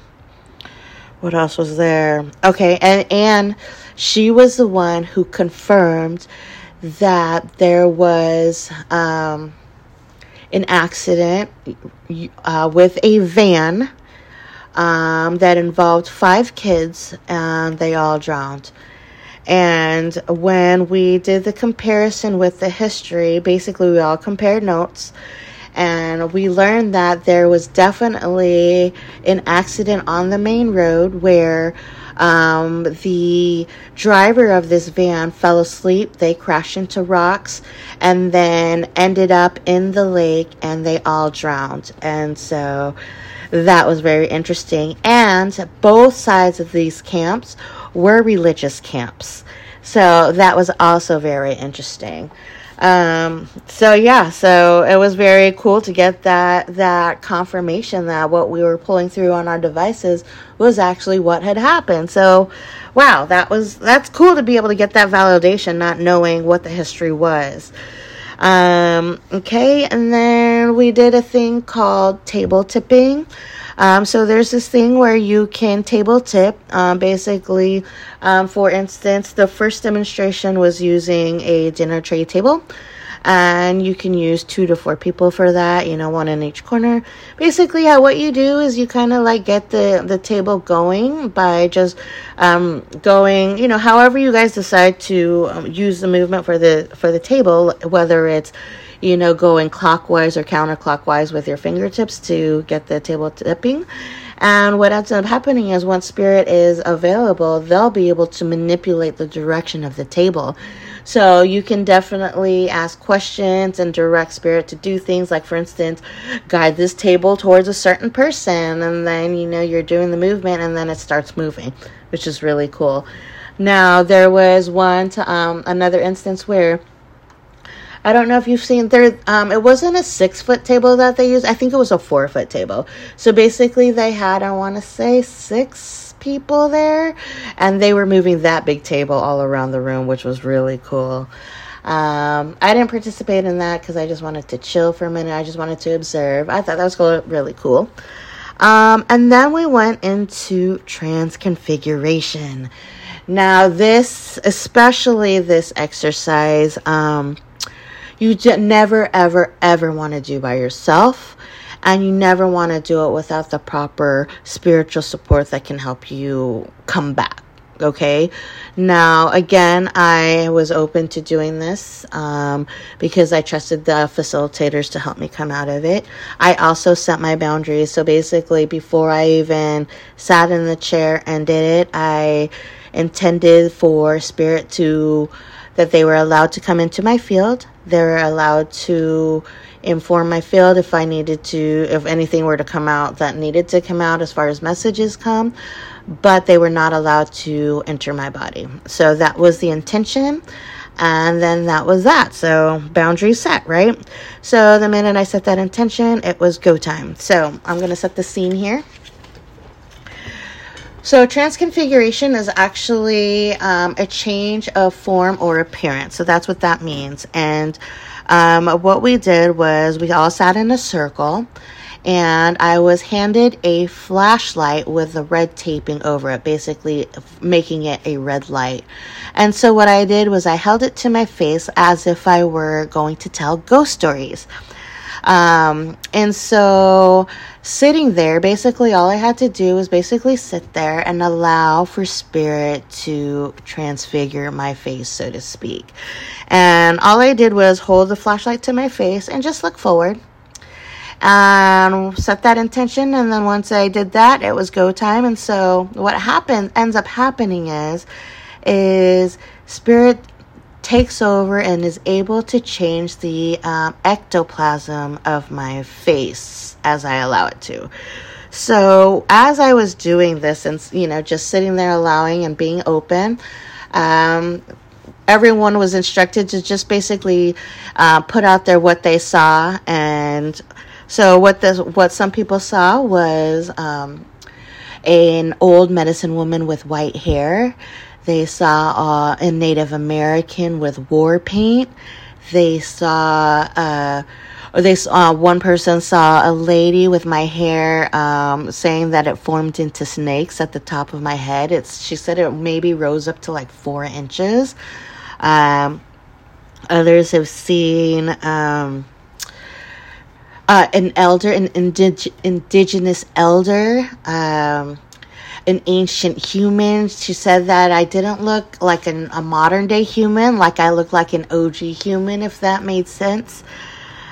what else was there? Okay, and and she was the one who confirmed that there was um, an accident uh, with a van um, that involved five kids and they all drowned. And when we did the comparison with the history, basically we all compared notes and we learned that there was definitely an accident on the main road where um, the driver of this van fell asleep. They crashed into rocks and then ended up in the lake and they all drowned. And so that was very interesting. And both sides of these camps were religious camps. So that was also very interesting. Um, so yeah, so it was very cool to get that that confirmation that what we were pulling through on our devices was actually what had happened. So, wow, that was that's cool to be able to get that validation, not knowing what the history was. Um, okay, and then we did a thing called table tipping. Um, so there's this thing where you can table tip. Um, basically, um, for instance, the first demonstration was using a dinner tray table and you can use two to four people for that you know one in each corner basically how what you do is you kind of like get the the table going by just um, going you know however you guys decide to um, use the movement for the for the table whether it's you know, going clockwise or counterclockwise with your fingertips to get the table tipping. And what ends up happening is once spirit is available, they'll be able to manipulate the direction of the table. So you can definitely ask questions and direct spirit to do things like, for instance, guide this table towards a certain person. And then, you know, you're doing the movement and then it starts moving, which is really cool. Now, there was one, to, um, another instance where I don't know if you've seen there. Um, it wasn't a six foot table that they used. I think it was a four foot table. So basically, they had I want to say six people there, and they were moving that big table all around the room, which was really cool. Um, I didn't participate in that because I just wanted to chill for a minute. I just wanted to observe. I thought that was cool, really cool. Um, and then we went into transconfiguration. Now, this, especially this exercise, um, you never, ever, ever want to do by yourself. And you never want to do it without the proper spiritual support that can help you come back. Okay. Now, again, I was open to doing this um, because I trusted the facilitators to help me come out of it. I also set my boundaries. So basically, before I even sat in the chair and did it, I intended for spirit to that they were allowed to come into my field. They were allowed to inform my field if I needed to, if anything were to come out that needed to come out as far as messages come but they were not allowed to enter my body. So that was the intention. And then that was that. So boundary set, right? So the minute I set that intention, it was go time. So I'm going to set the scene here. So, transconfiguration is actually um, a change of form or appearance. So, that's what that means. And um, what we did was we all sat in a circle and I was handed a flashlight with the red taping over it, basically making it a red light. And so what I did was I held it to my face as if I were going to tell ghost stories. Um, and so sitting there, basically all I had to do was basically sit there and allow for spirit to transfigure my face, so to speak. And all I did was hold the flashlight to my face and just look forward and set that intention and then once i did that it was go time and so what happens ends up happening is is spirit takes over and is able to change the um, ectoplasm of my face as i allow it to so as i was doing this and you know just sitting there allowing and being open um, everyone was instructed to just basically uh, put out there what they saw and so what this what some people saw was um, an old medicine woman with white hair. They saw uh, a Native American with war paint. They saw. Uh, or they saw one person saw a lady with my hair um, saying that it formed into snakes at the top of my head. It's she said it maybe rose up to like four inches. Um, others have seen um, uh, an elder, an indig- indigenous elder, um, an ancient human. She said that I didn't look like an, a modern day human, like I look like an OG human, if that made sense.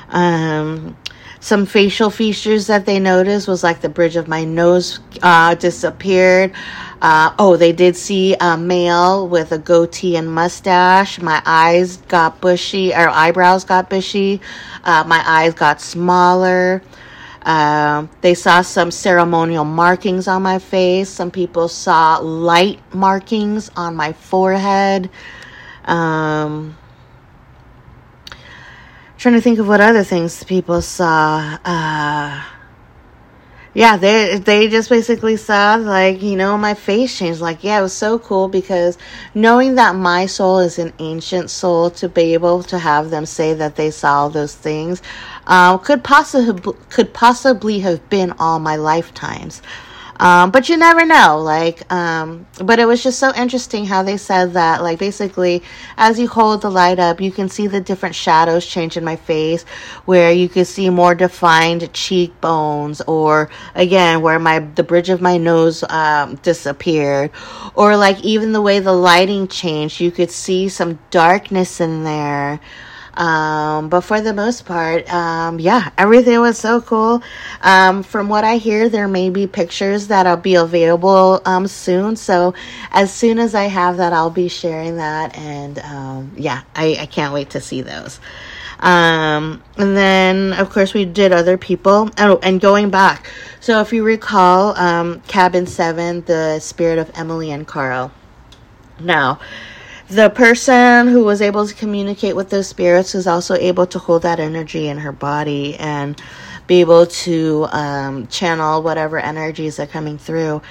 Um, some facial features that they noticed was like the bridge of my nose uh, disappeared. Uh, oh, they did see a male with a goatee and mustache. My eyes got bushy, or eyebrows got bushy. Uh, my eyes got smaller. Uh, they saw some ceremonial markings on my face. Some people saw light markings on my forehead. Um, trying to think of what other things people saw. Uh, yeah, they they just basically saw like you know my face changed. Like yeah, it was so cool because knowing that my soul is an ancient soul to be able to have them say that they saw those things uh, could possibly could possibly have been all my lifetimes. Um, but you never know. Like, um, but it was just so interesting how they said that, like, basically, as you hold the light up, you can see the different shadows change in my face, where you could see more defined cheekbones, or again, where my the bridge of my nose um, disappeared, or like even the way the lighting changed, you could see some darkness in there. Um, but for the most part, um, yeah, everything was so cool. Um, from what I hear, there may be pictures that'll be available um, soon. So as soon as I have that, I'll be sharing that. And um, yeah, I, I can't wait to see those. Um, and then, of course, we did other people. Oh, and going back. So if you recall, um, Cabin 7, the spirit of Emily and Carl. Now, the person who was able to communicate with those spirits was also able to hold that energy in her body and be able to um, channel whatever energies are coming through.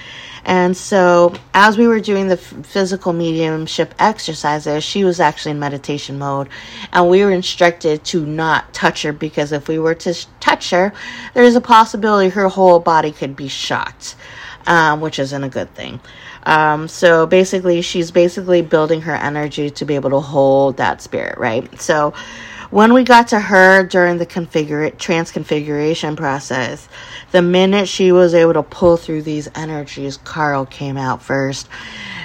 And so, as we were doing the physical mediumship exercises, she was actually in meditation mode. And we were instructed to not touch her because if we were to touch her, there's a possibility her whole body could be shocked, um, which isn't a good thing. Um, so basically, she's basically building her energy to be able to hold that spirit, right? So, when we got to her during the configure transconfiguration process, the minute she was able to pull through these energies, Carl came out first.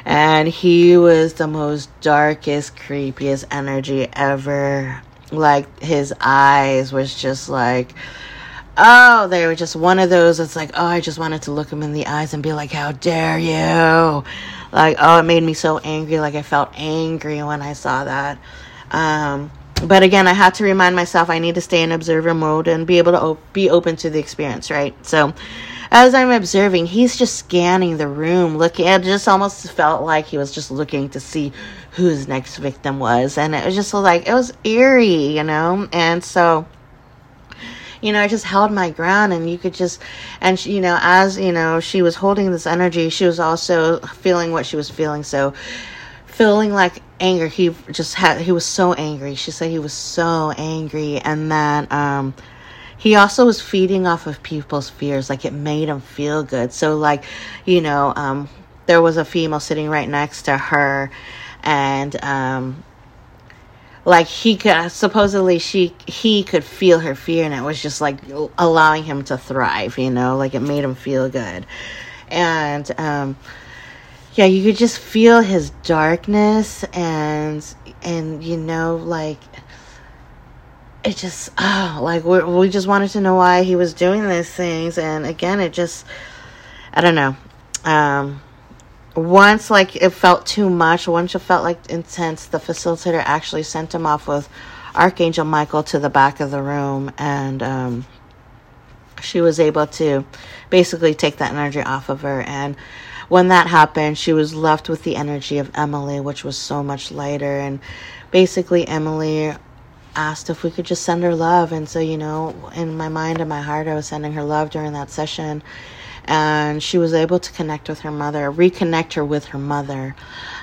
And he was the most darkest, creepiest energy ever. Like his eyes was just like oh, they were just one of those. It's like, oh, I just wanted to look him in the eyes and be like, how dare you? Like, oh, it made me so angry. Like, I felt angry when I saw that. Um, but again, I had to remind myself I need to stay in observer mode and be able to op- be open to the experience, right? So, as I'm observing, he's just scanning the room, looking. It just almost felt like he was just looking to see who his next victim was, and it was just like it was eerie, you know. And so, you know, I just held my ground, and you could just, and she, you know, as you know, she was holding this energy, she was also feeling what she was feeling. So, feeling like anger he just had he was so angry she said he was so angry and that um he also was feeding off of people's fears like it made him feel good so like you know um there was a female sitting right next to her and um like he could supposedly she he could feel her fear and it was just like allowing him to thrive you know? Like it made him feel good. And um yeah you could just feel his darkness and and you know like it just oh like we we just wanted to know why he was doing these things. And again it just i don't know. Um once like it felt too much once it felt like intense the facilitator actually sent him off with archangel michael to the back of the room and um she was able to basically take that energy off of her and when that happened, she was left with the energy of Emily, which was so much lighter. And basically, Emily asked if we could just send her love. And so, you know, in my mind and my heart, I was sending her love during that session. And she was able to connect with her mother, reconnect her with her mother.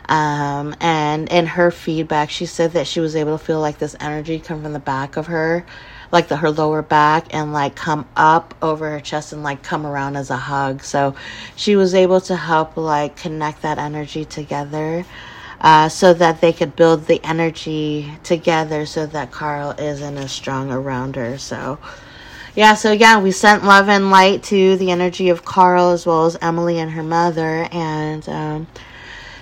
Um, and in her feedback, she said that she was able to feel like this energy come from the back of her like the her lower back and like come up over her chest and like come around as a hug. So she was able to help like connect that energy together. Uh, so that they could build the energy together so that Carl isn't as strong around her. So, yeah, so yeah, we sent love and light to the energy of Carl as well as Emily and her mother, and um,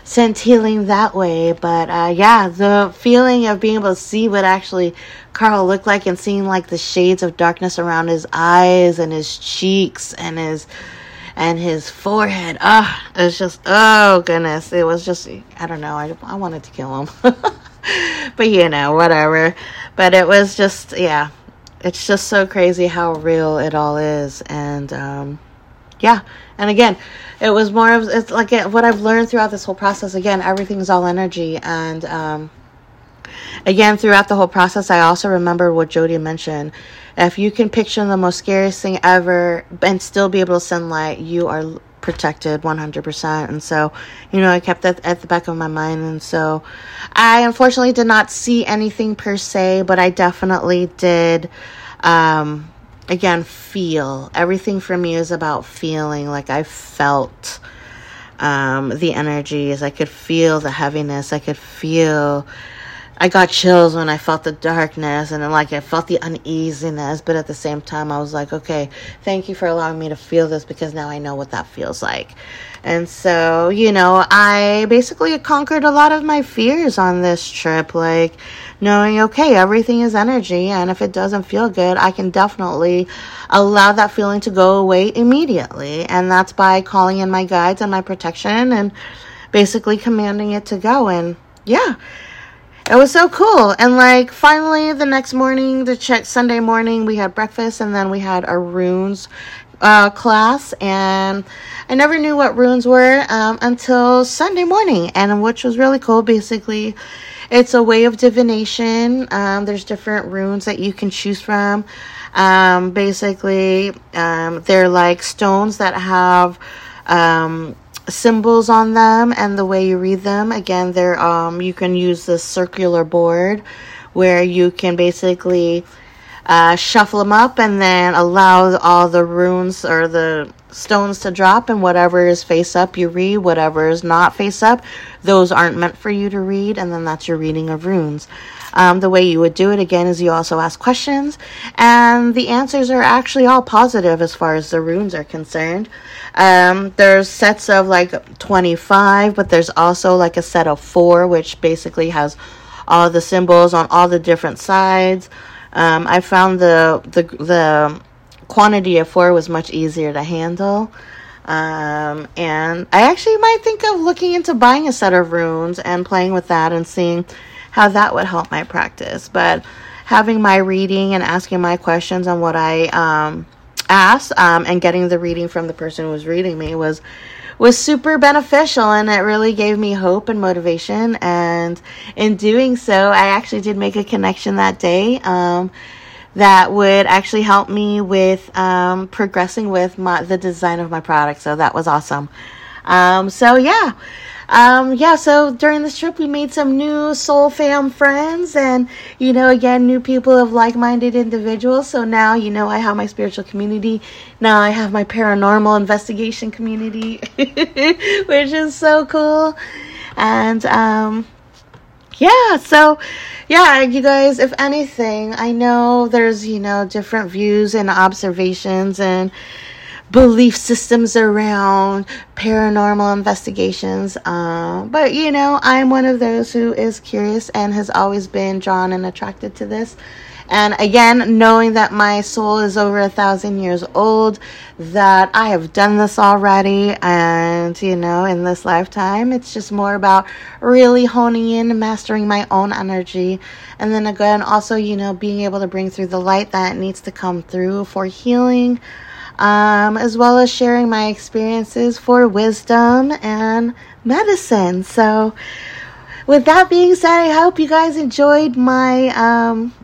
sent healing that way. But uh, yeah, the feeling of being able to see what actually Carl looked like and seeing like the shades of darkness around his eyes and his cheeks and his and his forehead. Ah, oh, it's just oh goodness. It was just I don't know. I I wanted to kill him. but you know, whatever. But it was just yeah. It's just so crazy how real it all is and um yeah. And again, it was more of it's like what I've learned throughout this whole process again, everything's all energy and um Again, throughout the whole process, I also remember what Jody mentioned. If you can picture the most scariest thing ever and still be able to send light, you are protected 100%. And so, you know, I kept that at the back of my mind. And so, I unfortunately did not see anything per se, but I definitely did. Um, again, feel. Everything for me is about feeling. Like I felt um, the energies. I could feel the heaviness. I could feel I got chills when I felt the darkness and like I felt the uneasiness, but at the same time I was like, okay, thank you for allowing me to feel this because now I know what that feels like. And so, you know, I basically conquered a lot of my fears on this trip, like knowing, okay, everything is energy, and if it doesn't feel good, I can definitely allow that feeling to go away immediately. And that's by calling in my guides and my protection and basically commanding it to go. And yeah it was so cool. And like finally the next morning, the check Sunday morning, we had breakfast and then we had our runes uh, class. And I never knew what runes were um, until Sunday morning. And which was really cool. Basically it's a way of divination. Um, there's different runes that you can choose from. Um, basically um, they're like stones that have um, symbols on them and the way you read them. Again, they're um, you can use this circular board where you can basically uh, shuffle them up and then allow all the runes or the stones to drop and whatever is face up you read. Whatever is not face up those aren't meant for you to read and then that's your reading of runes. Um, the way you would do it again is you also ask questions and the answers are actually all positive as far as the runes are concerned. Um, there's sets of like 25 but there's also like a set of four which basically has all the symbols on all the different sides um, I found the the the quantity of four was much easier to handle. Um, and I actually might think of looking into buying a set of runes and playing with that and seeing how that would help my practice. But having my reading and asking my questions on what I um, asked um, and getting the reading from the person who was reading me was was super beneficial and it really gave me hope and motivation and in doing so i actually did make a connection that day um, that would actually help me with um, progressing with my the design of my product. So that was awesome. Um, so yeah. Um, yeah, so during this trip, we made some new Soul Fam friends, and you know, again, new people of like minded individuals. So now, you know, I have my spiritual community. Now I have my paranormal investigation community, which is so cool. And, um, yeah, so yeah, you guys, if anything, I know there's, you know, different views and observations and belief systems around paranormal investigations. Um, but, you know, I'm one of those who is curious and has always been drawn and attracted to this. And again, knowing that my soul is over a thousand years old, that I have done this already, and you know, in this lifetime, it's just more about really honing in mastering my own energy. And then again, also, you know, being able to bring through the light that needs to come through for healing. Um, as well as sharing my experiences for wisdom and medicine. So, with that being said, I hope you guys enjoyed my um,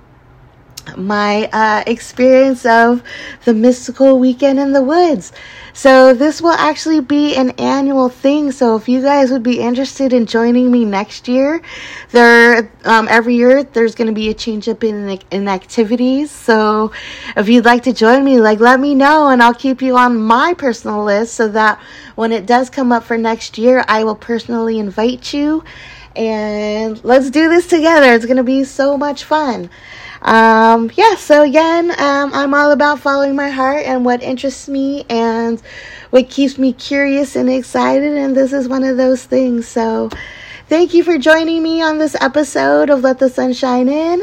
my uh, experience of the mystical weekend in the woods. So, this will actually be an annual thing. So, if you guys would be interested in joining me next year, there um, every year there's going to be a change up in in activities. So, if you'd like to join me, like let me know, and I'll keep you on my personal list so that when it does come up for next year, I will personally invite you. And let's do this together. It's going to be so much fun. Um, yeah, so again, um, I'm all about following my heart and what interests me and what keeps me curious and excited, and this is one of those things. So, thank you for joining me on this episode of Let the Sun Shine In,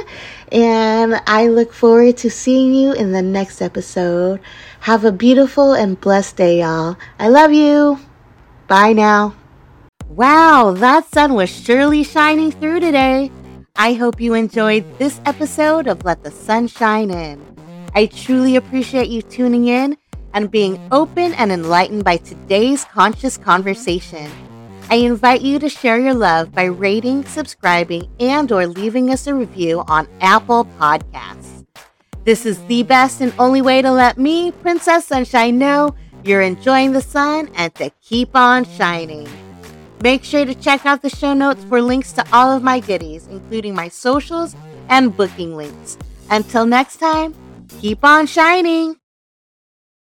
and I look forward to seeing you in the next episode. Have a beautiful and blessed day, y'all. I love you. Bye now. Wow, that sun was surely shining through today. I hope you enjoyed this episode of Let the Sun Shine In. I truly appreciate you tuning in and being open and enlightened by today's conscious conversation. I invite you to share your love by rating, subscribing, and or leaving us a review on Apple Podcasts. This is the best and only way to let me, Princess Sunshine, know you're enjoying the sun and to keep on shining. Make sure to check out the show notes for links to all of my goodies, including my socials and booking links. Until next time, keep on shining.